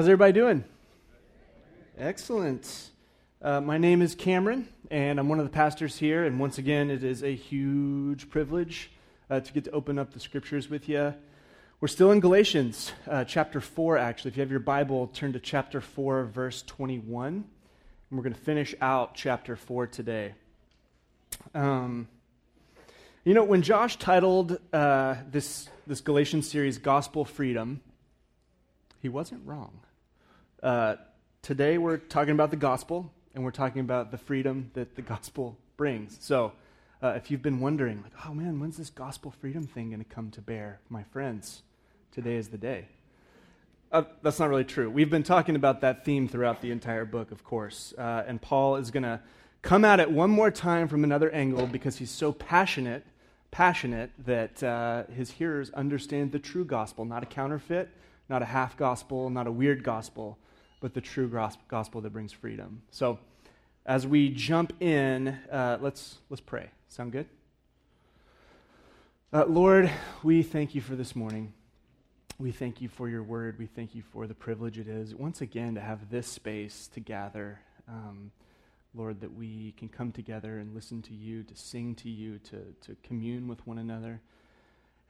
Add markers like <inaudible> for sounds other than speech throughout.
How's everybody doing? Excellent. Uh, my name is Cameron, and I'm one of the pastors here. And once again, it is a huge privilege uh, to get to open up the scriptures with you. We're still in Galatians, uh, chapter 4, actually. If you have your Bible, turn to chapter 4, verse 21. And we're going to finish out chapter 4 today. Um, you know, when Josh titled uh, this, this Galatians series Gospel Freedom, he wasn't wrong. Uh, today we're talking about the gospel, and we're talking about the freedom that the gospel brings. So, uh, if you've been wondering, like, oh man, when's this gospel freedom thing going to come to bear? My friends, today is the day. Uh, that's not really true. We've been talking about that theme throughout the entire book, of course. Uh, and Paul is going to come at it one more time from another angle because he's so passionate, passionate that uh, his hearers understand the true gospel, not a counterfeit, not a half gospel, not a weird gospel, but the true gospel that brings freedom. So, as we jump in, uh, let's, let's pray. Sound good? Uh, Lord, we thank you for this morning. We thank you for your word. We thank you for the privilege it is, once again, to have this space to gather. Um, Lord, that we can come together and listen to you, to sing to you, to, to commune with one another.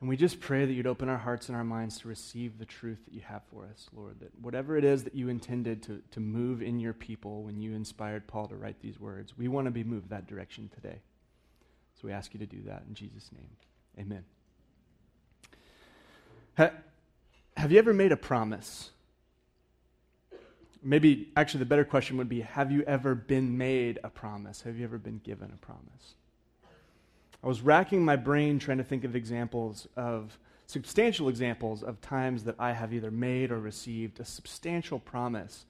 And we just pray that you'd open our hearts and our minds to receive the truth that you have for us, Lord. That whatever it is that you intended to, to move in your people when you inspired Paul to write these words, we want to be moved that direction today. So we ask you to do that in Jesus' name. Amen. Ha, have you ever made a promise? Maybe, actually, the better question would be Have you ever been made a promise? Have you ever been given a promise? I was racking my brain trying to think of examples of substantial examples of times that I have either made or received a substantial promise.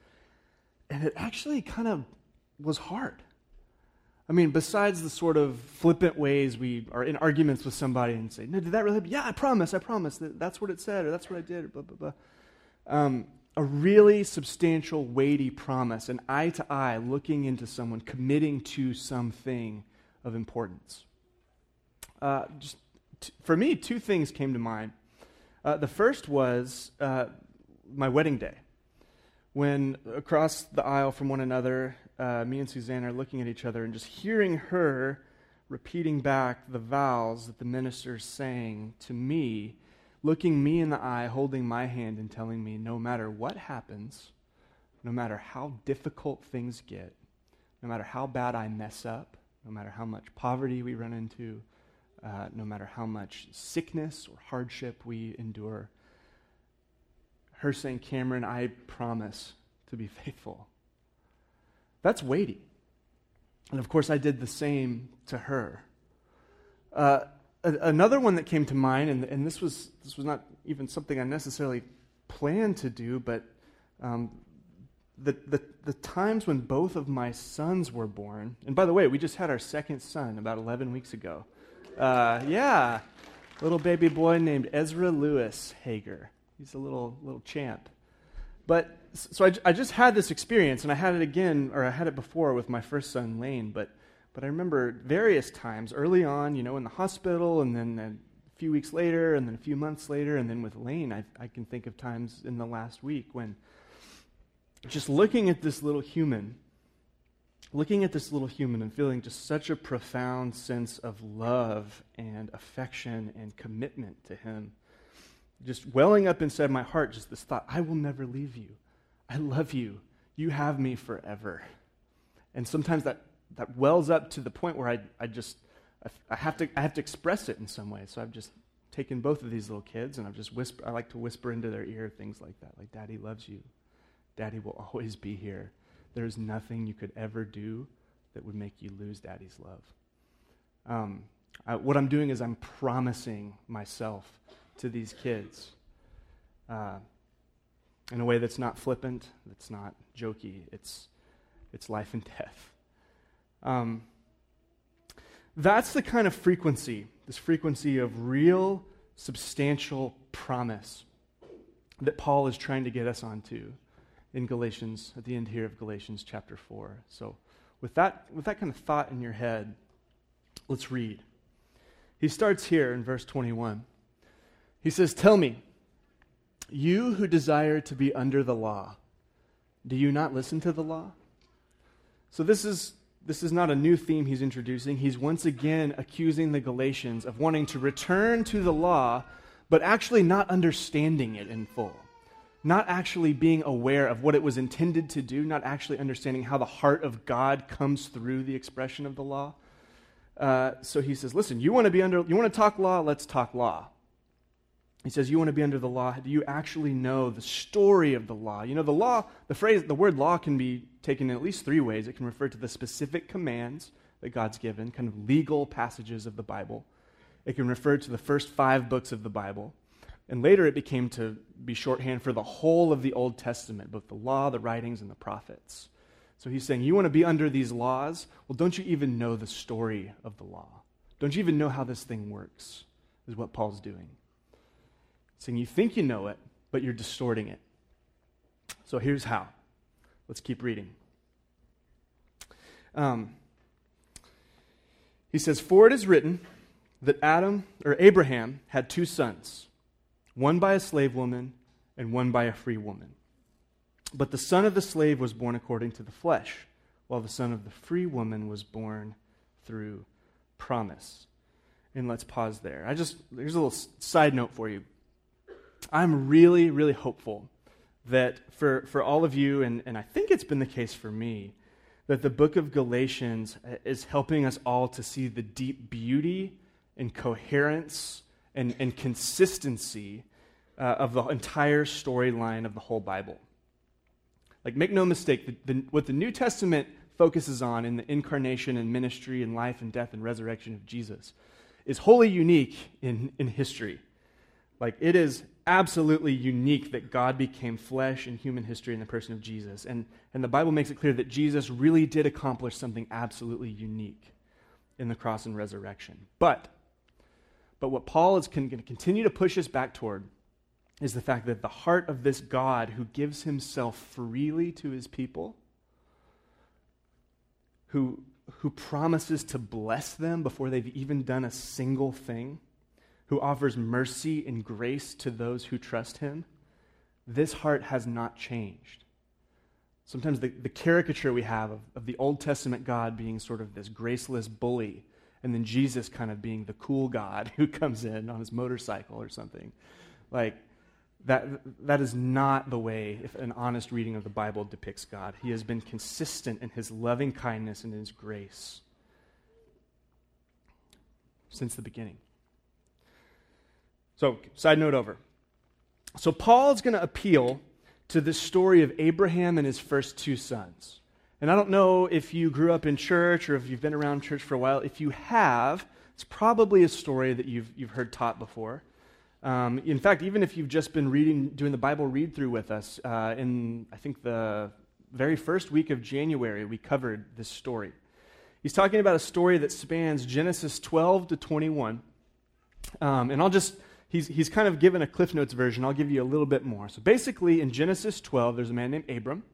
And it actually kind of was hard. I mean, besides the sort of flippant ways we are in arguments with somebody and say, No, did that really happen? Yeah, I promise, I promise. That, that's what it said, or that's what I did, or blah, blah, blah. Um, a really substantial, weighty promise, an eye to eye looking into someone, committing to something of importance. Uh, just t- for me, two things came to mind. Uh, the first was uh, my wedding day. When across the aisle from one another, uh, me and Suzanne are looking at each other and just hearing her repeating back the vows that the minister's saying to me, looking me in the eye, holding my hand, and telling me no matter what happens, no matter how difficult things get, no matter how bad I mess up, no matter how much poverty we run into, uh, no matter how much sickness or hardship we endure. Her saying, Cameron, I promise to be <laughs> faithful. That's weighty. And of course, I did the same to her. Uh, another one that came to mind, and, and this, was, this was not even something I necessarily planned to do, but um, the, the, the times when both of my sons were born, and by the way, we just had our second son about 11 weeks ago. Uh, yeah, little baby boy named Ezra Lewis Hager. He's a little little champ. But so I, I just had this experience, and I had it again, or I had it before with my first son Lane. But but I remember various times early on, you know, in the hospital, and then a few weeks later, and then a few months later, and then with Lane, I, I can think of times in the last week when just looking at this little human looking at this little human and feeling just such a profound sense of love and affection and commitment to him. Just welling up inside my heart, just this thought I will never leave you. I love you. You have me forever. And sometimes that, that wells up to the point where I, I just, I have, to, I have to express it in some way. So I've just taken both of these little kids and I've just whisper, I like to whisper into their ear things like that, like, Daddy loves you. Daddy will always be here. There's nothing you could ever do that would make you lose daddy's love. Um, I, what I'm doing is I'm promising myself to these kids uh, in a way that's not flippant, that's not jokey. It's, it's life and death. Um, that's the kind of frequency, this frequency of real, substantial promise that Paul is trying to get us onto in Galatians, at the end here of Galatians chapter 4. So, with that, with that kind of thought in your head, let's read. He starts here in verse 21. He says, Tell me, you who desire to be under the law, Do you not listen to the law? So, this is, this is not a new theme he's introducing. He's once again accusing the Galatians of wanting to return to the law, but actually not understanding it in full. Not actually being aware of what it was intended to do, not actually understanding how the heart of God comes through the expression of the law. Uh, so he says, Listen, you want to be under, you want to talk law? Let's talk law. He says, You want to be under the law? Do you actually know the story of the law? You know, the law, the phrase, the word law can be taken in at least three ways. It can refer to the specific commands that God's given, kind of legal passages of the Bible. It can refer to the first five books of the Bible. And later it became to be shorthand for the whole of the Old Testament, both the law, the writings, and the prophets. So he's saying, You want to be under these laws? Well, don't you even know the story of the law? Don't you even know how this thing works? Is what Paul's doing saying you think you know it, but you're distorting it. So here's how. Let's keep reading. Um, he says, For it is written that Adam or Abraham had two sons, one by a slave woman and one by a free woman. But the son of the slave was born according to the flesh, while the son of the free woman was born through promise. And let's pause there. I just, there's a little side note for you. I'm really, really hopeful that for, for all of you, and, and I think it's been the case for me, that the book of Galatians uh, is helping us all to see the deep beauty and coherence and, and consistency uh, of the entire storyline of the whole Bible. Like, make no mistake, the, the, what the New Testament focuses on in the incarnation and ministry and life and death and resurrection of Jesus is wholly unique in, in history. Like, it is absolutely unique that God became flesh in human history in the person of Jesus. And, and the Bible makes it clear that Jesus really did accomplish something absolutely unique in the cross and resurrection. But, but what Paul is going to continue to push us back toward is the fact that the heart of this God who gives himself freely to his people, who, who promises to bless them before they've even done a single thing, who offers mercy and grace to those who trust him, this heart has not changed. Sometimes the, the caricature we have of, of the Old Testament God being sort of this graceless bully, and then Jesus kind of being the cool God <laughs> who comes in on his motorcycle or something. Like, that, that is not the way if an honest reading of the Bible depicts God. He has been consistent in his loving kindness and his grace since the beginning. So, side note over. So, Paul's going to appeal to this story of Abraham and his first two sons. And I don't know if you grew up in church or if you've been around church for a while. If you have, it's probably a story that you've, you've heard taught before. Um, in fact, even if you've just been reading, doing the Bible read through with us, uh, in I think the very first week of January, we covered this story. He's talking about a story that spans Genesis 12 to 21. Um, and I'll just he's, he's kind of given a Cliff Notes version. I'll give you a little bit more. So basically, in Genesis 12, there's a man named Abram.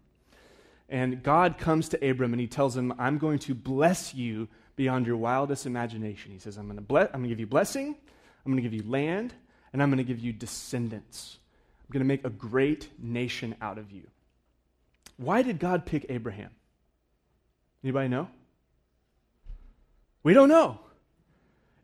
And God comes to Abram and he tells him, I'm going to bless you beyond your wildest imagination. He says, I'm going to, bless, I'm going to give you blessing, I'm going to give you land, and I'm going to give you descendants. I'm going to make a great nation out of you. Why did God pick Abraham? Anybody know? We don't know.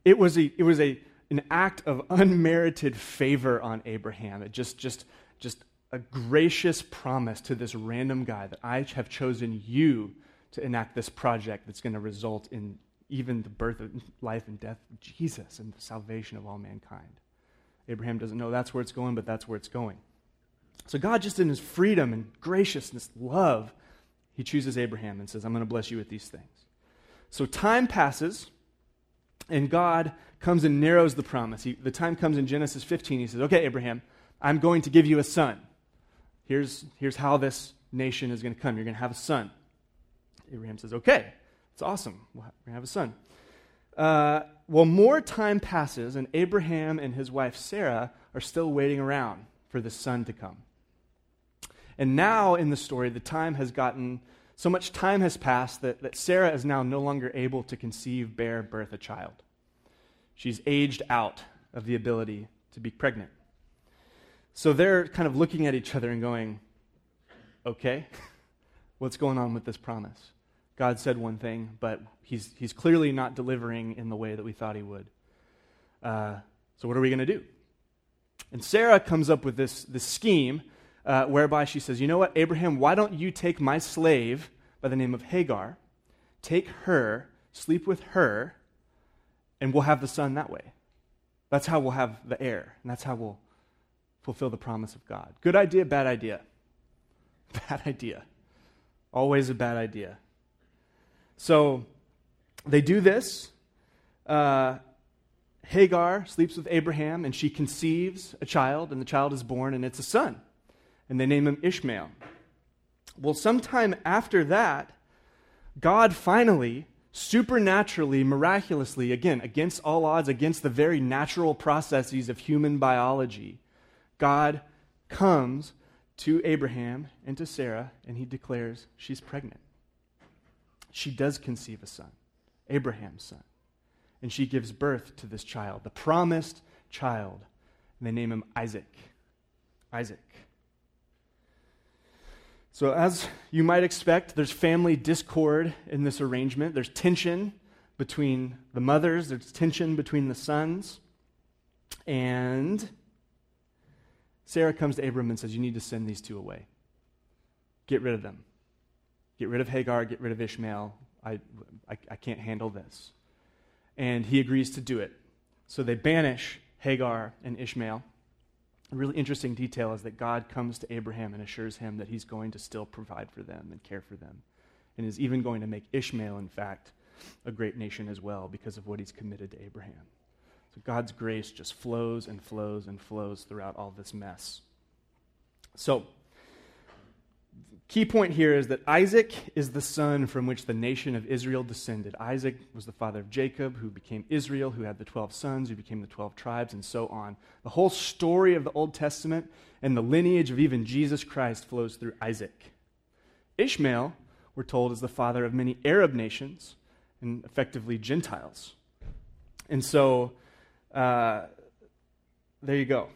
It was a, it was a an act of unmerited favor on Abraham. It just, just, just a gracious promise to this random guy that I have chosen you to enact this project that's going to result in even the birth of life and death of Jesus and the salvation of all mankind. Abraham doesn't know that's where it's going, but that's where it's going. So God, just in his freedom and graciousness, love, he chooses Abraham and says, I'm going to bless you with these things. So time passes, and God comes and narrows the promise. He, the time comes in Genesis 15. He says, Okay, Abraham, I'm going to give you a son. Here's, here's how this nation is going to come. You're going to have a son. Abraham says, Okay, it's awesome. We're going to have a son. Uh, well, more time passes, and Abraham and his wife Sarah are still waiting around for the son to come. And now in the story, the time has gotten so much time has passed that, that Sarah is now no longer able to conceive, bear, birth a child. She's aged out of the ability to be pregnant. So they're kind of looking at each other and going, okay, <laughs> what's going on with this promise. God said one thing, but he's, he's clearly not delivering in the way that we thought he would. Uh, so, what are we going to do? And Sarah comes up with this, this scheme uh, whereby she says, You know what, Abraham, why don't you take my slave by the name of Hagar, take her, sleep with her, and we'll have the son that way. That's how we'll have the heir, and that's how we'll fulfill the promise of God. Good idea, bad idea? <laughs> Bad idea. Always a bad idea. So they do this. Uh, Hagar sleeps with Abraham, and she conceives a child, and the child is born, and it's a son. And they name him Ishmael. Well, sometime after that, God finally, supernaturally, miraculously, again, against all odds, against the very natural processes of human biology, God comes to Abraham and to Sarah, and he declares she's pregnant. She does conceive a son, Abraham's son. And she gives birth to this child, the promised child. And they name him Isaac. Isaac. So, as you might expect, there's family discord in this arrangement. There's tension between the mothers, there's tension between the sons. And Sarah comes to Abram and says, You need to send these two away. Get rid of them. Get rid of Hagar, get rid of Ishmael. I, I, I can't handle this. And he agrees to do it. So they banish Hagar and Ishmael. A really interesting detail is that God comes to Abraham and assures him that he's going to still provide for them and care for them, and is even going to make Ishmael, in fact, a great nation as well because of what he's committed to Abraham. So God's grace just flows and flows and flows throughout all this mess. So, Key point here is that Isaac is the son from which the nation of Israel descended. Isaac was the father of Jacob, who became Israel, who had the 12 sons, who became the 12 tribes, and so on. The whole story of the Old Testament and the lineage of even Jesus Christ flows through Isaac. Ishmael, we're told, is the father of many Arab nations and effectively Gentiles. And so, uh, there you go.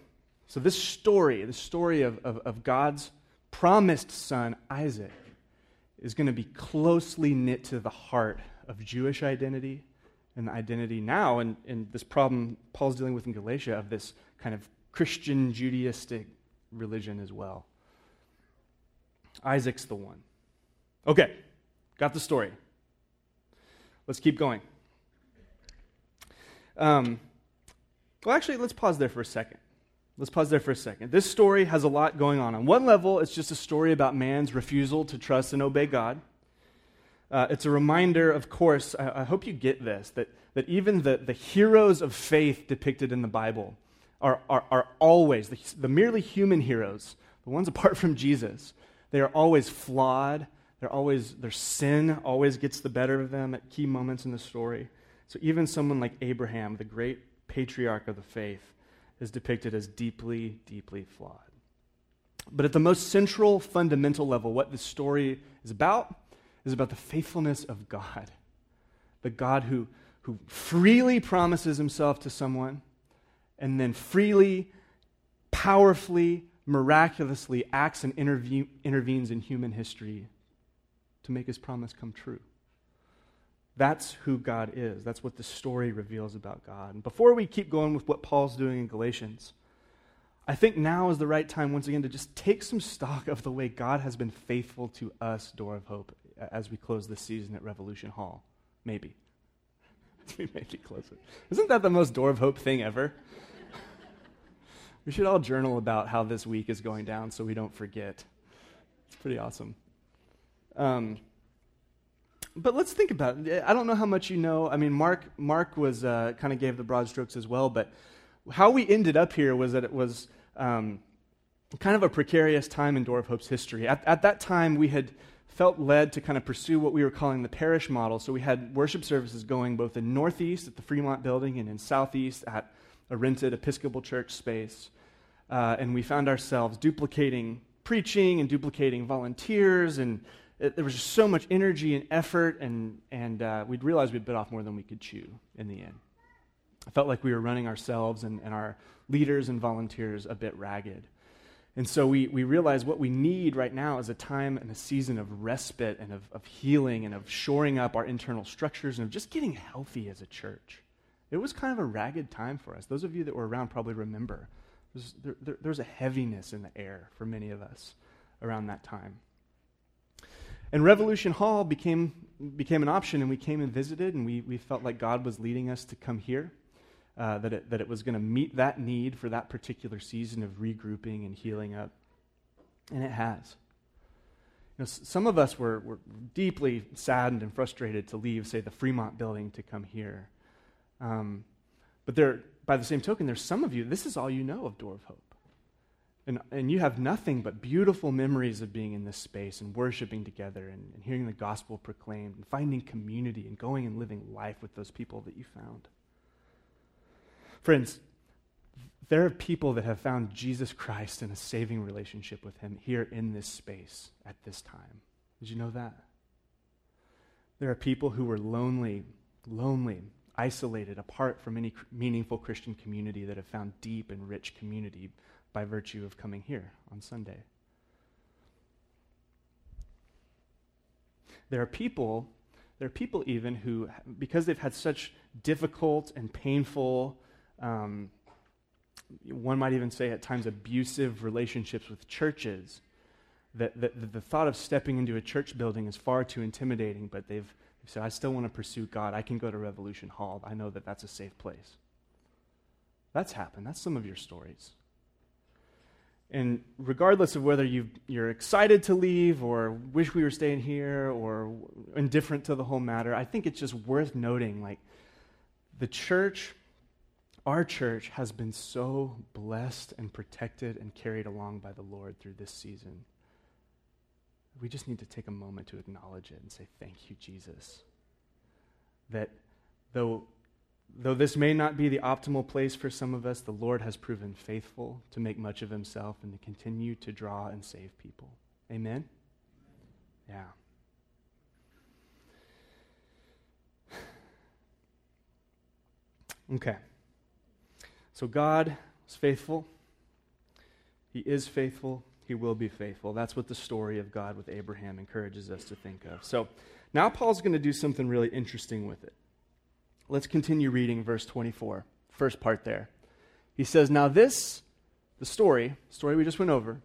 So, this story, the story of, of, of God's promised son, Isaac, is going to be closely knit to the heart of Jewish identity and the identity now, and, and this problem Paul's dealing with in Galatia of this kind of Christian Judaistic religion as well. Isaac's the one. Okay, got the story. Let's keep going. Um, well, actually, let's pause there for a second. Let's pause there for a second. This story has a lot going on. On one level, it's just a story about man's refusal to trust and obey God. Uh, it's a reminder, of course, I, I, hope you get this, that, that even the, the heroes of faith depicted in the Bible are, are, are always, the, the merely human heroes, the ones apart from Jesus, they are always flawed. They're always, their sin always gets the better of them at key moments in the story. So even someone like Abraham, the great patriarch of the faith, is depicted as deeply, deeply flawed. But at the most central, fundamental level, what this story is about is about the faithfulness of God. The God who, who freely promises himself to someone and then freely, powerfully, miraculously acts and interve- intervenes in human history to make his promise come true. That's who God is. That's what the story reveals about God. And before we keep going with what Paul's doing in Galatians, I think now is the right time once again to just take some stock of the way God has been faithful to us, Door of Hope, as we close this season at Revolution Hall. Maybe. <laughs> we maybe close it. Isn't that the most Door of Hope thing ever? <laughs> we should all journal about how this week is going down so we don't forget. It's pretty awesome. Um, but let's think about it. I don't know how much you know. I mean, Mark, Mark was uh, kind of gave the broad strokes as well, but how we ended up here was that it was um, kind of a precarious time in Door of Hope's history. At, at that time, we had felt led to kind of pursue what we were calling the parish model. So we had worship services going both in Northeast at the Fremont building and in Southeast at a rented Episcopal church space. Uh, and we found ourselves duplicating preaching and duplicating volunteers and it, there was just so much energy and effort, and, and uh, we'd realized we'd bit off more than we could chew in the end. I felt like we were running ourselves and, and our leaders and volunteers a bit ragged. And so we, we realize what we need right now is a time and a season of respite and of, of healing and of shoring up our internal structures and of just getting healthy as a church. It was kind of a ragged time for us. Those of you that were around probably remember. There's, there, there, there's a heaviness in the air for many of us around that time. And Revolution Hall became, became an option, and we came and visited, and we, we felt like God was leading us to come here, uh, that, it, that it was going to meet that need for that particular season of regrouping and healing up. And it has. You know, some of us were, were deeply saddened and frustrated to leave, say, the Fremont building to come here. Um, but there, by the same token, there's some of you, this is all you know of Door of Hope. And, and you have nothing but beautiful memories of being in this space and worshiping together and, and hearing the gospel proclaimed and finding community and going and living life with those people that you found. Friends, there are people that have found Jesus Christ in a saving relationship with Him here in this space at this time. Did you know that? There are people who were lonely, lonely, isolated, apart from any meaningful Christian community that have found deep and rich community by virtue of coming here on Sunday. There are people, there are people even who, because they've had such difficult and painful, um, one might even say at times abusive relationships with churches, that, that, that, the thought of stepping into a church building is far too intimidating, but they've, they've said, I still want to pursue God. I can go to Revolution Hall. I know that that's a safe place. That's happened. That's some of your stories. And regardless of whether you are excited to leave or wish we were staying here or indifferent to the whole matter, I think it's just worth noting like the church, our church, has been so blessed and protected and carried along by the Lord through this season. We just need to take a moment to acknowledge it and say, Thank you, Jesus. That though Though this may not be the optimal place for some of us, the Lord has proven faithful to make much of himself and to continue to draw and save people. Amen? Yeah. <sighs> Okay. So God is faithful. He is faithful. He will be faithful. That's what the story of God with Abraham encourages us to think of. So now Paul's going to do something really interesting with it. Let's continue reading verse 24, first part there. He says, Now this, the story, story we just went over,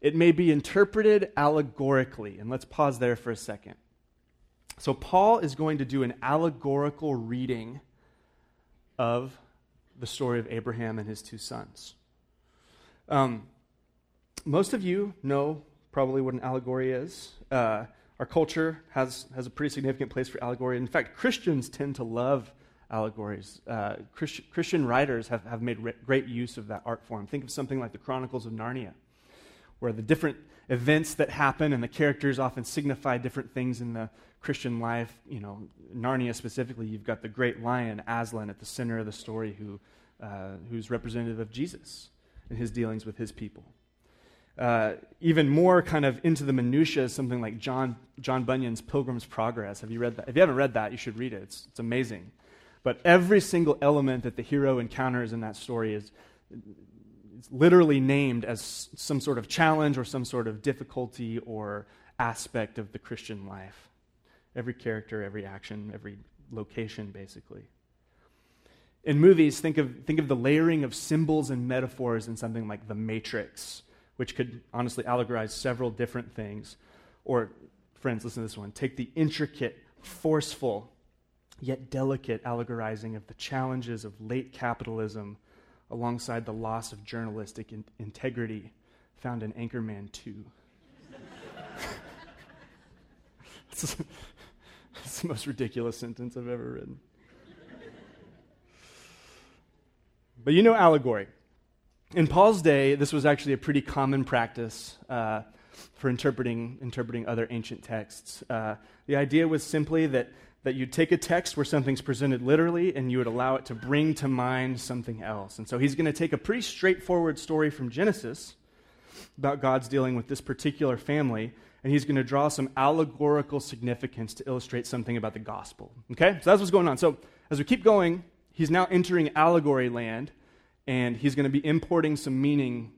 it may be interpreted allegorically. And let's pause there for a second. So, Paul is going to do an allegorical reading of the story of Abraham and his two sons. Um, most of you know probably what an allegory is. Uh, our culture has, has a pretty significant place for allegory. In fact, Christians tend to love allegories. Uh, Christ, Christian writers have, have made re- great use of that art form. Think of something like the Chronicles of Narnia, where the different events that happen and the characters often signify different things in the Christian life. You know, Narnia specifically, you've got the great lion, Aslan, at the center of the story, who, uh, who's representative of Jesus and his dealings with his people uh, even more kind of into the minutiae something like John, John Bunyan's Pilgrim's Progress. Have you read that? If you haven't read that, you should read it. It's, it's amazing. But every single element that the hero encounters in that story is literally named as some sort of challenge or some sort of difficulty or aspect of the Christian life. Every character, every action, every location, basically. In movies, think of, think of the layering of symbols and metaphors in something like The Matrix which could honestly allegorize several different things. Or, friends, listen to this one. Take the intricate, forceful, yet delicate allegorizing of the challenges of late capitalism alongside the loss of journalistic in- integrity found in Anchorman 2. <laughs> That's the most ridiculous sentence I've ever written. But you know allegory in Paul's day, this was actually a pretty common practice uh, for interpreting, interpreting other ancient texts. Uh, the idea was simply that, that you'd take a text where something's presented literally and you would allow it to bring to mind something else. And so he's going to take a pretty straightforward story from Genesis about God's dealing with this particular family, and he's going to draw some allegorical significance to illustrate something about the gospel. Okay? So that's what's going on. So as we keep going, he's now entering allegory land and he's going to be importing some meaning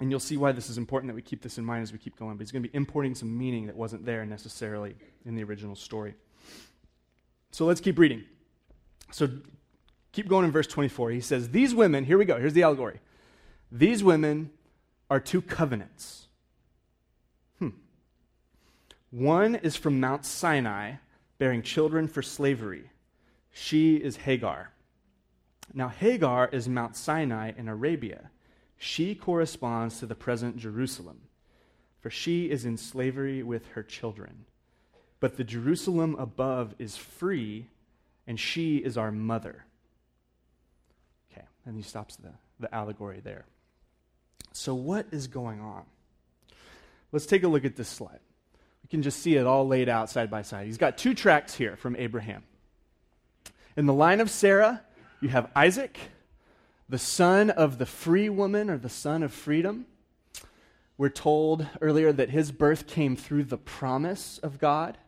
And you'll see why this is important that we keep this in mind as we keep going. But he's going to be importing some meaning that wasn't there necessarily in the original story. So let's keep reading. So keep going in verse 24. He says, These women, here we go, here's the allegory. These women are two covenants. Hmm. One is from Mount Sinai, bearing children for slavery. She is Hagar. Now, Hagar is Mount Sinai in Arabia. She corresponds to the present Jerusalem, for she is in slavery with her children. But the Jerusalem above is free, and she is our mother. Okay, and he stops the, the allegory there. So, what is going on? Let's take a look at this slide. We can just see it all laid out side by side. He's got two tracks here from Abraham. In the line of Sarah, you have Isaac, the son of the free woman or the son of freedom. We're told earlier that his birth came through the promise of God.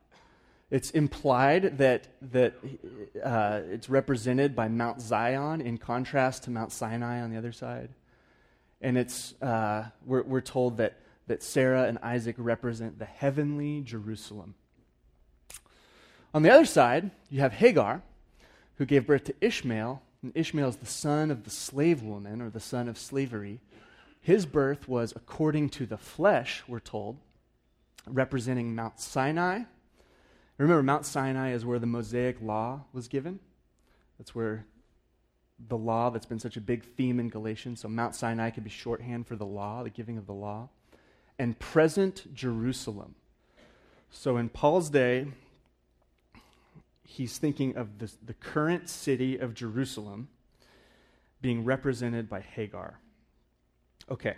It's implied that, that uh, it's represented by Mount Zion in contrast to Mount Sinai on the other side. And it's, uh, we're, we're told that, that Sarah and Isaac represent the heavenly Jerusalem. On the other side, you have Hagar, who gave birth to Ishmael, and Ishmael is the son of the slave woman or the son of slavery. His birth was according to the flesh, we're told, representing Mount Sinai. Remember, Mount Sinai is where the Mosaic law was given. That's where the law that's been such a big theme in Galatians. So Mount Sinai could be shorthand for the law, the giving of the law. And present Jerusalem. So in Paul's day, he's thinking of the, the current city of Jerusalem being represented by Hagar. Okay.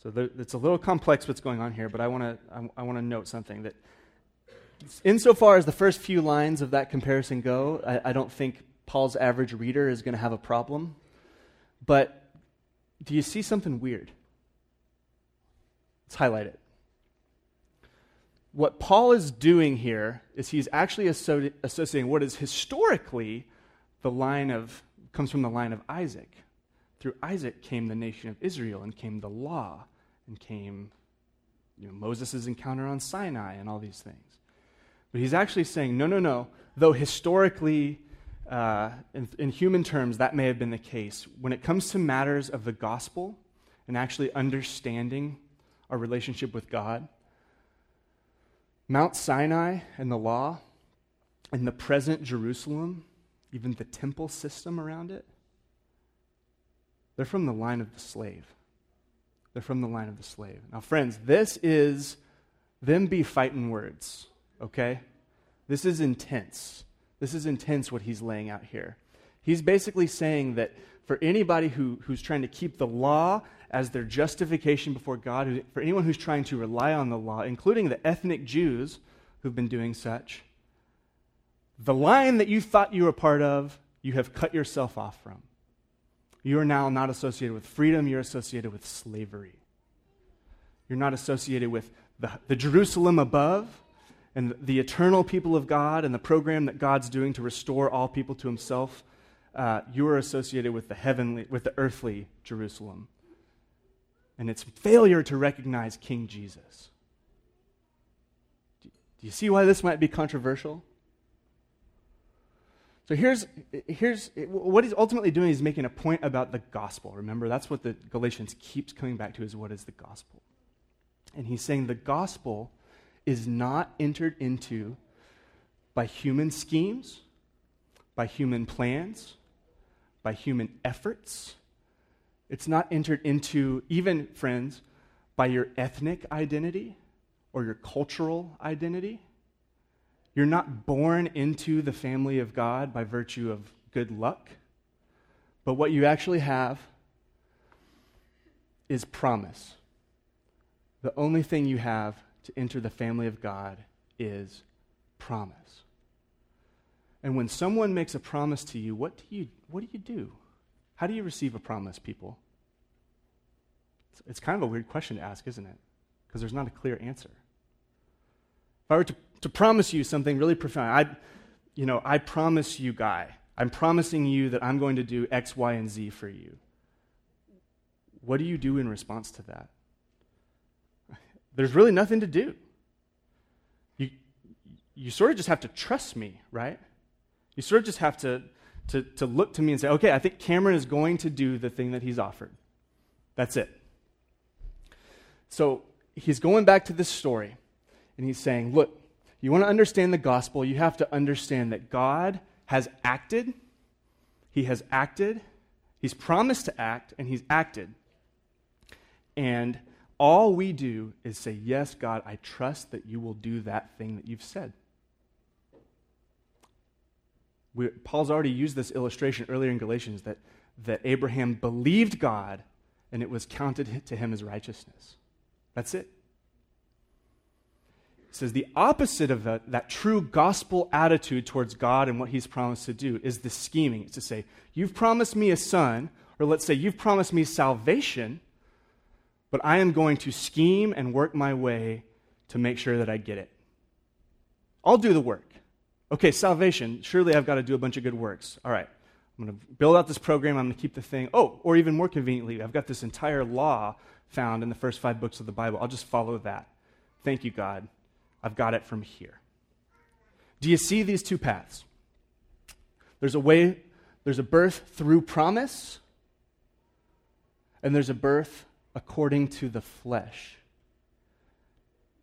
So it's a little complex what's going on here, but I want to I, I want to note something that insofar as the first few lines of that comparison go, I, I don't think Paul's average reader is going to have a problem. But do you see something weird? Let's highlight it what Paul is doing here is he's actually associating what is historically the line of, comes from the line of Isaac. Through Isaac came the nation of Israel and came the law and came you know, Moses' encounter on Sinai and all these things. But he's actually saying, no, no, no. Though historically, uh, in, in human terms, that may have been the case, when it comes to matters of the gospel and actually understanding our relationship with God, Mount Sinai and the law, and the present Jerusalem, even the temple system around it, they're from the line of the slave. They're from the line of the slave. Now, friends, this is them be fighting words, okay? This is intense. This is intense what he's laying out here. He's basically saying that for anybody who, who's trying to keep the law as their justification before God, for anyone who's trying to rely on the law, including the ethnic Jews who've been doing such, the line that you thought you were part of, you have cut yourself off from. You are now not associated with freedom, you're associated with slavery. You're not associated with the, the Jerusalem above and the eternal people of God and the program that God's doing to restore all people to himself. Uh, you are associated with the heavenly, with the earthly Jerusalem and its failure to recognize King Jesus. Do you see why this might be controversial? So here's, here's what he's ultimately doing is making a point about the gospel. Remember, that's what the Galatians keeps coming back to is what is the gospel. And he's saying the gospel is not entered into by human schemes, by human plans, by human efforts, it's not entered into, even, friends, by your ethnic identity or your cultural identity. You're not born into the family of God by virtue of good luck. But what you actually have is promise. The only thing you have to enter the family of God is promise. And when someone makes a promise to you, what do you, what do, you do? How do you receive a promise, people? It's, it's kind of a weird question to ask, isn't it? Because there's not a clear answer. If I were to, to promise you something really profound, I, you know, I promise you, Guy, I'm promising you that I'm going to do X, Y, and Z for you. what do you do in response to that? <laughs> There's really nothing to do. You, you sort of just have to trust me, right? You sort of just have to, to, to look to me and say, okay, I think Cameron is going to do the thing that he's offered. That's it. So he's going back to this story, and he's saying, look, you want to understand the gospel, you have to understand that God has acted. He has acted. He's promised to act, and he's acted. And all we do is say, Yes, God, I trust that you will do that thing that you've said. We, Paul's already used this illustration earlier in Galatians that, that Abraham believed God and it was counted to him as righteousness. That's it. It says the opposite of that, that true gospel attitude towards God and what he's promised to do is the scheming. It's to say, You've promised me a son, or let's say, You've promised me salvation, but I am going to scheme and work my way to make sure that I get it. I'll do the work. Okay, salvation. Surely I've got to do a bunch of good works. All right. I'm going to build out this program. I'm going to keep the thing. Oh, or even more conveniently, I've got this entire law found in the first five books of the Bible. I'll just follow that. Thank you, God. I've got it from here. Do you see these two paths? There's a way, there's a birth through promise, and there's a birth according to the flesh.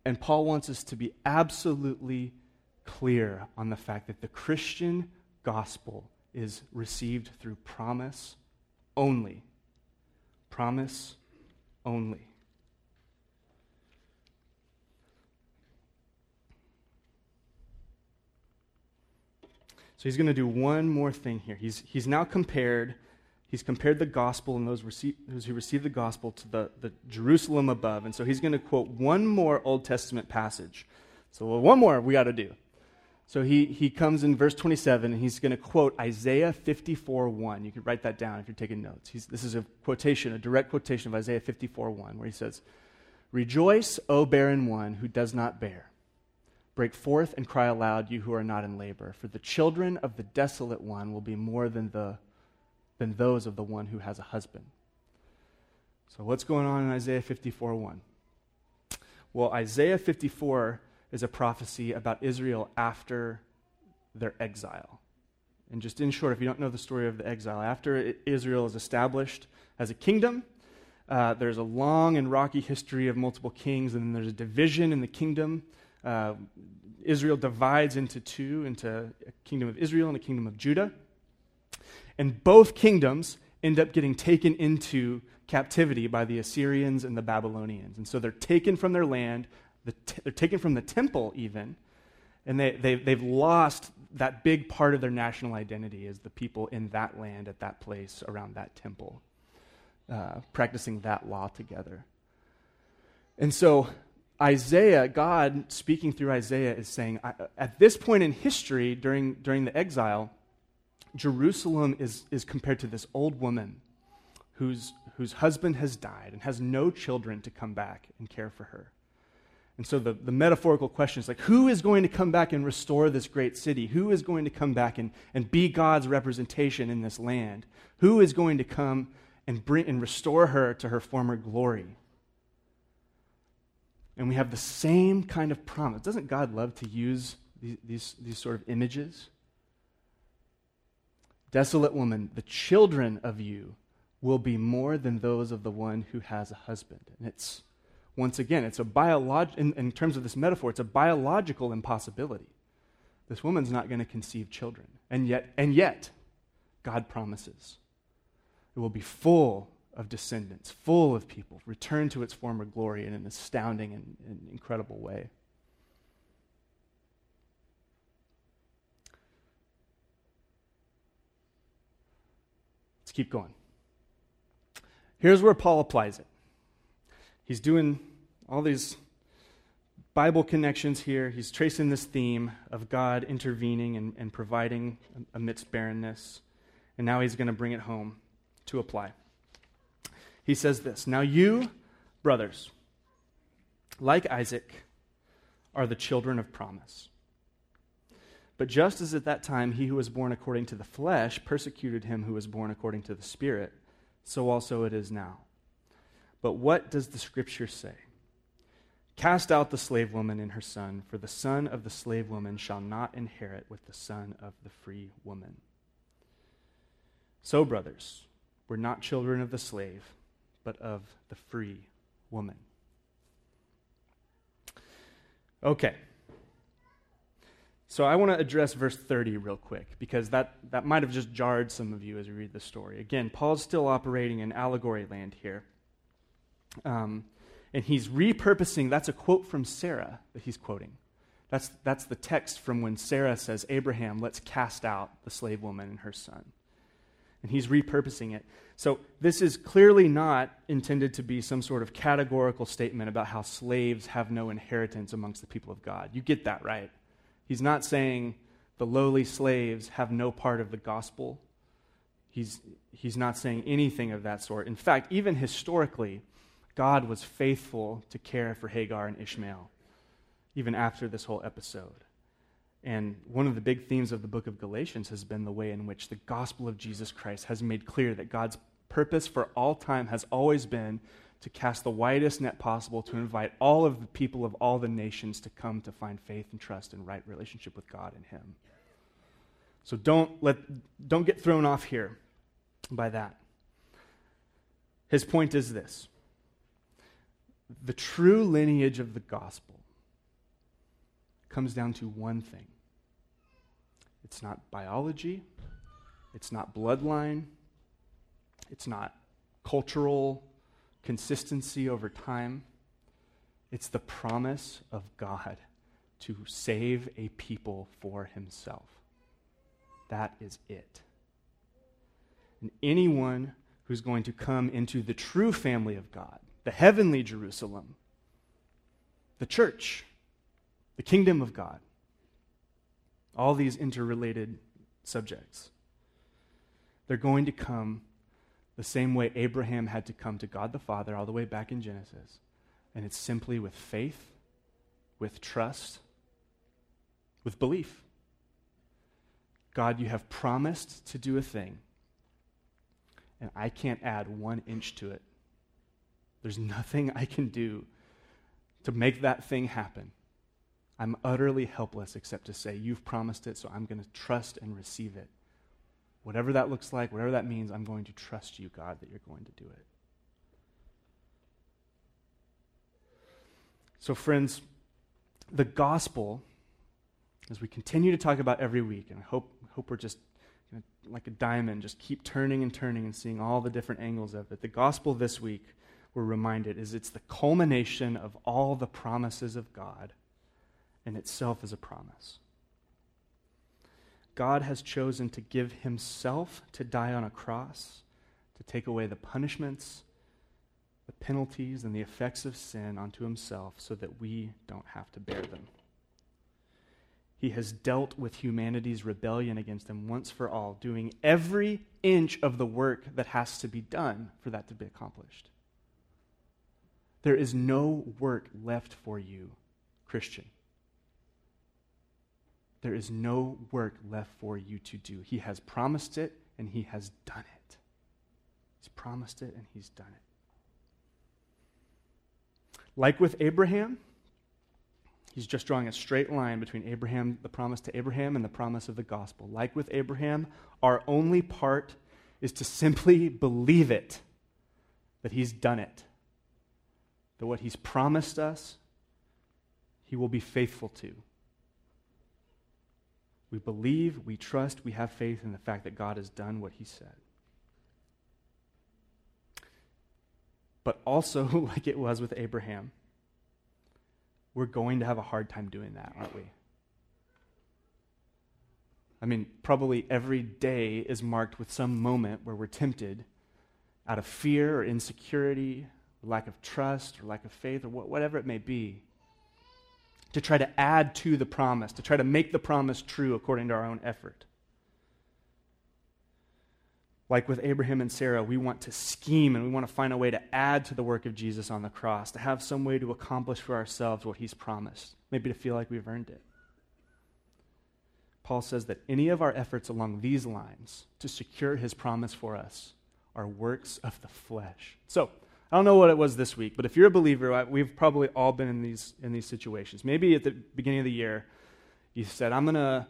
And Paul wants us to be absolutely clear on the fact that the Christian gospel is received through promise only. Promise only. So he's going to do one more thing here. He's, he's now compared he's compared the gospel and those, receive, those who receive the gospel to the, the Jerusalem above. And so he's going to quote one more Old Testament passage. So, one more we got to do. So he, he comes in verse 27 and he's going to quote Isaiah 54 1. You can write that down if you're taking notes. He's, this is a quotation, a direct quotation of Isaiah 54 1, where he says, Rejoice, O barren one who does not bear. Break forth and cry aloud, you who are not in labor, for the children of the desolate one will be more than the than those of the one who has a husband. So, what's going on in Isaiah 54 1? Well, Isaiah 54 is a prophecy about Israel after their exile. And just in short, if you don't know the story of the exile, after Israel is established as a kingdom, uh, there's a long and rocky history of multiple kings, and then there's a division in the kingdom. Uh, Israel divides into two, into a kingdom of Israel and a kingdom of Judah. And both kingdoms end up getting taken into captivity by the Assyrians and the Babylonians. And so they're taken from their land, the t- they're taken from the temple, even, and they, they, they've lost that big part of their national identity as the people in that land, at that place, around that temple, uh, practicing that law together. And so Isaiah, God speaking through Isaiah, is saying, at this point in history, during, during the exile, Jerusalem is, is compared to this old woman whose, whose husband has died and has no children to come back and care for her. And so the, the metaphorical question is like, who is going to come back and restore this great city? Who is going to come back and, and be God's representation in this land? Who is going to come and, bring, and restore her to her former glory? And we have the same kind of promise. Doesn't God love to use these, these, these sort of images? Desolate woman, the children of you will be more than those of the one who has a husband. And it's, once again, it's a biolog- in, in terms of this metaphor, it's a biological impossibility. This woman's not going to conceive children. And yet, and yet, God promises it will be full of descendants, full of people, return to its former glory in an astounding and, and incredible way. Let's keep going. Here's where Paul applies it. He's doing all these Bible connections here. He's tracing this theme of God intervening and, and providing amidst barrenness. And now he's going to bring it home to apply. He says this Now you, brothers, like Isaac, are the children of promise. But just as at that time he who was born according to the flesh persecuted him who was born according to the Spirit, so also it is now. But what does the scripture say? Cast out the slave woman and her son, for the son of the slave woman shall not inherit with the son of the free woman. So, brothers, we're not children of the slave, but of the free woman. Okay. So I want to address verse 30 real quick because that, that might have just jarred some of you as you read the story. Again, Paul's still operating in allegory land here. Um, and he's repurposing, that's a quote from Sarah that he's quoting. That's, that's the text from when Sarah says, Abraham, let's cast out the slave woman and her son. And he's repurposing it. So this is clearly not intended to be some sort of categorical statement about how slaves have no inheritance amongst the people of God. You get that, right? He's not saying the lowly slaves have no part of the gospel. He's, he's not saying anything of that sort. In fact, even historically, God was faithful to care for Hagar and Ishmael, even after this whole episode. And one of the big themes of the book of Galatians has been the way in which the gospel of Jesus Christ has made clear that God's purpose for all time has always been to cast the widest net possible to invite all of the people of all the nations to come to find faith and trust and right relationship with God and Him. So don't, let, don't get thrown off here by that. His point is this the true lineage of the gospel comes down to one thing it's not biology, it's not bloodline, it's not cultural consistency over time. It's the promise of God to save a people for himself. That is it. And anyone who's going to come into the true family of God the heavenly Jerusalem, the church, the kingdom of God. All these interrelated subjects. They're going to come the same way Abraham had to come to God the Father all the way back in Genesis. And it's simply with faith, with trust, with belief. God, you have promised to do a thing, and I can't add one inch to it. There's nothing I can do to make that thing happen. I'm utterly helpless except to say, You've promised it, so I'm going to trust and receive it. Whatever that looks like, whatever that means, I'm going to trust you, God, that you're going to do it. So, friends, the gospel, as we continue to talk about every week, and I hope, hope we're just like a diamond, just keep turning and turning and seeing all the different angles of it. The gospel this week we're reminded is it's the culmination of all the promises of God and itself is a promise. God has chosen to give himself to die on a cross to take away the punishments, the penalties, and the effects of sin onto himself so that we don't have to bear them. He has dealt with humanity's rebellion against him once for all, doing every inch of the work that has to be done for that to be accomplished. There is no work left for you, Christian. There is no work left for you to do. He has promised it and he has done it. He's promised it and he's done it. Like with Abraham, he's just drawing a straight line between Abraham, the promise to Abraham, and the promise of the gospel. Like with Abraham, our only part is to simply believe it, that he's done it that what He's promised us, He will be faithful to. We believe, we trust, we have faith in the fact that God has done what He said. But also, <laughs> like it was with Abraham, we're going to have a hard time doing that, aren't we? I mean, probably every day is marked with some moment where we're tempted out of fear or insecurity lack of trust or lack of faith or whatever it may be, to try to add to the promise, to try to make the promise true according to our own effort. Like with Abraham and Sarah, we want to scheme and we want to find a way to add to the work of Jesus on the cross, to have some way to accomplish for ourselves what he's promised, maybe to feel like we've earned it. Paul says that any of our efforts along these lines to secure his promise for us are works of the flesh. So, I don't know what it was this week, but if you're a believer, we've probably all been in these, in these situations. Maybe at the beginning of the year, you said, I'm going to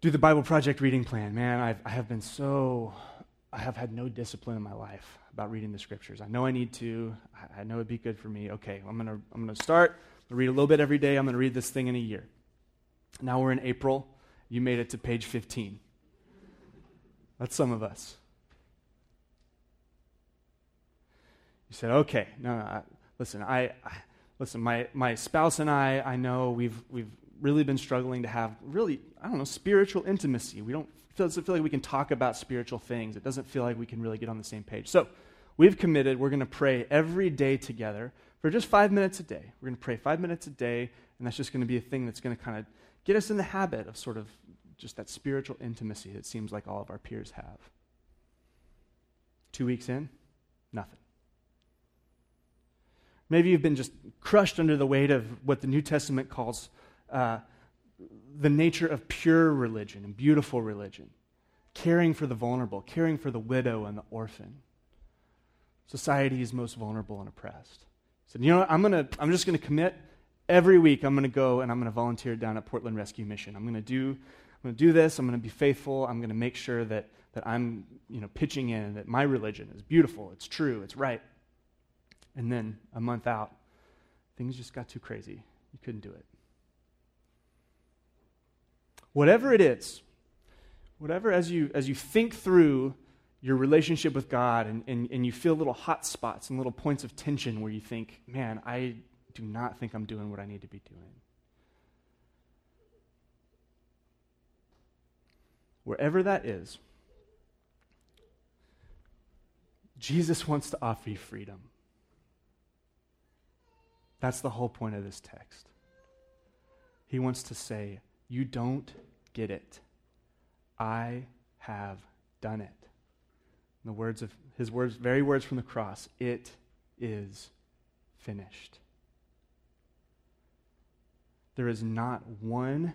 do the Bible Project reading plan. Man, I've, I have been so, I have had no discipline in my life about reading the scriptures. I know I need to. I, know it'd be good for me. Okay, I'm going to I'm going to start. I read a little bit every day. I'm going to read this thing in a year. Now we're in April. You made it to page 15. That's some of us. You said, okay, no, no I, listen, I, I, listen, my, my spouse and I, I know we've, we've really been struggling to have really, I don't know, spiritual intimacy. We don't, it doesn't feel like we can talk about spiritual things. It doesn't feel like we can really get on the same page. So we've committed, we're going to pray every day together for just five minutes a day. We're going to pray five minutes a day, and that's just going to be a thing that's going to kind of get us in the habit of sort of just that spiritual intimacy that seems like all of our peers have. Two weeks in, nothing. Maybe you've been just crushed under the weight of what the New Testament calls uh, the nature of pure religion and beautiful religion, caring for the vulnerable, caring for the widow and the orphan. Society is most vulnerable and oppressed. So, you know what? I'm, gonna, I'm just going to commit every week. I'm going to go and I'm going to volunteer down at Portland Rescue Mission. I'm going to do I'm going to do this. I'm going to be faithful. I'm going to make sure that, that I'm you know, pitching in, that my religion is beautiful, it's true, it's right. And then a month out, things just got too crazy. You couldn't do it. Whatever it is, whatever as you, as you think through your relationship with God and, and, and you feel little hot spots and little points of tension where you think, man, I do not think I'm doing what I need to be doing. wherever that is, Jesus wants to offer you freedom. That's the whole point of this text. He wants to say, You don't get it. I have done it. In the words of his words, very words from the cross, it is finished. There is not one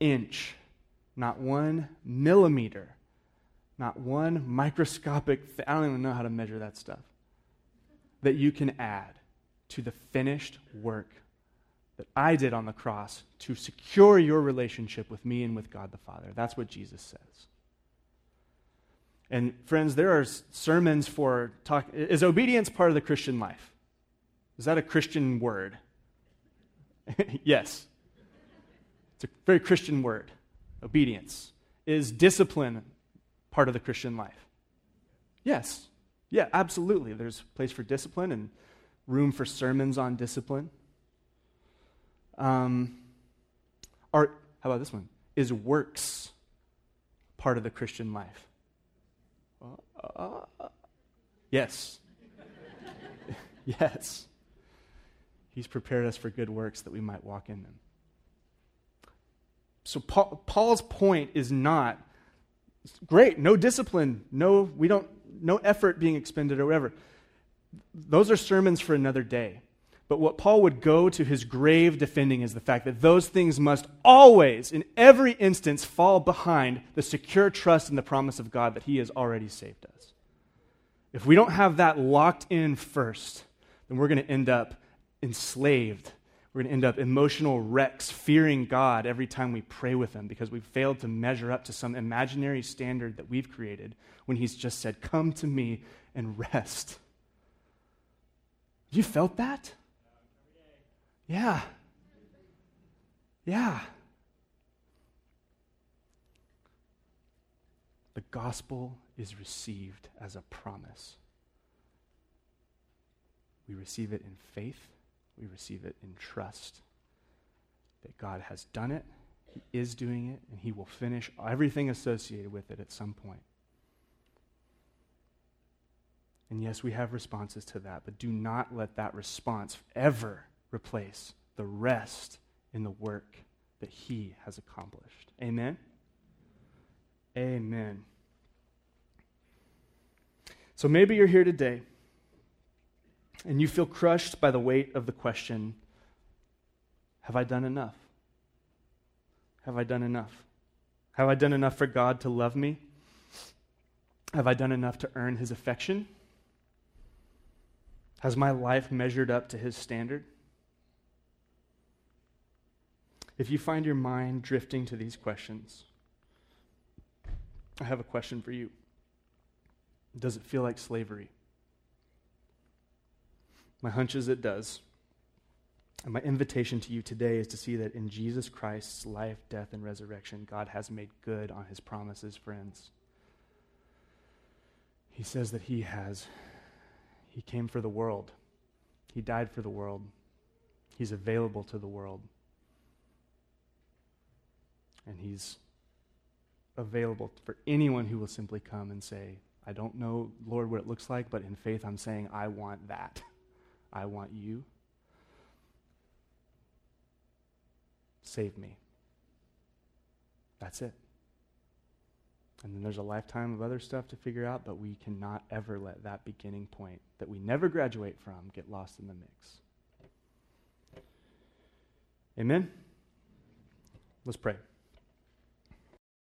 inch not one millimeter, not one microscopic, th- I don't even know how to measure that stuff, that you can add to the finished work that I did on the cross to secure your relationship with me and with God the Father. That's what Jesus says. And friends, there are sermons for talk. Is obedience part of the Christian life? Is that a Christian word? <laughs> yes. It's a very Christian word obedience. Is discipline part of the Christian life? Yes. Yeah, absolutely. There's place for discipline and room for sermons on discipline. Um, how about this one? Is works part of the Christian life? Uh, yes. <laughs> yes. He's prepared us for good works that we might walk in them. So Paul, Paul's point is not great, no discipline, no we don't no effort being expended or whatever. Those are sermons for another day. But what Paul would go to his grave defending is the fact that those things must always, in every instance, fall behind the secure trust in the promise of God that he has already saved us. If we don't have that locked in first, then we're going to end up enslaved we're going to end up emotional wrecks, fearing God every time we pray with Him because we've failed to measure up to some imaginary standard that we've created when He's just said, Come to me and rest. You felt that? Yeah. Yeah. The gospel is received as a promise. We receive it in faith we receive it in trust that God has done it, He is doing it, and He will finish everything associated with it at some point. And yes, we have responses to that, but do not let that response ever replace the rest in the work that He has accomplished. Amen? Amen. So maybe you're here today and you feel crushed by the weight of the question Have I done enough? Have I done enough? Have I done enough for God to love me? Have I done enough to earn his affection? Has my life measured up to his standard? If you find your mind drifting to these questions, I have a question for you. Does it feel like slavery? My hunch is it does. And my invitation to you today is to see that in Jesus Christ's life, death, and resurrection, God has made good on his promises, friends. He says that he has, he came for the world, he died for the world, he's available to the world, and he's available for anyone who will simply come and say, I don't know, Lord, what it looks like, but in faith I'm saying, I want that. <laughs> I want you. Save me. That's it. And then there's a lifetime of other stuff to figure out, but we cannot ever let that beginning point that we never graduate from get lost in the mix. Amen? Let's pray.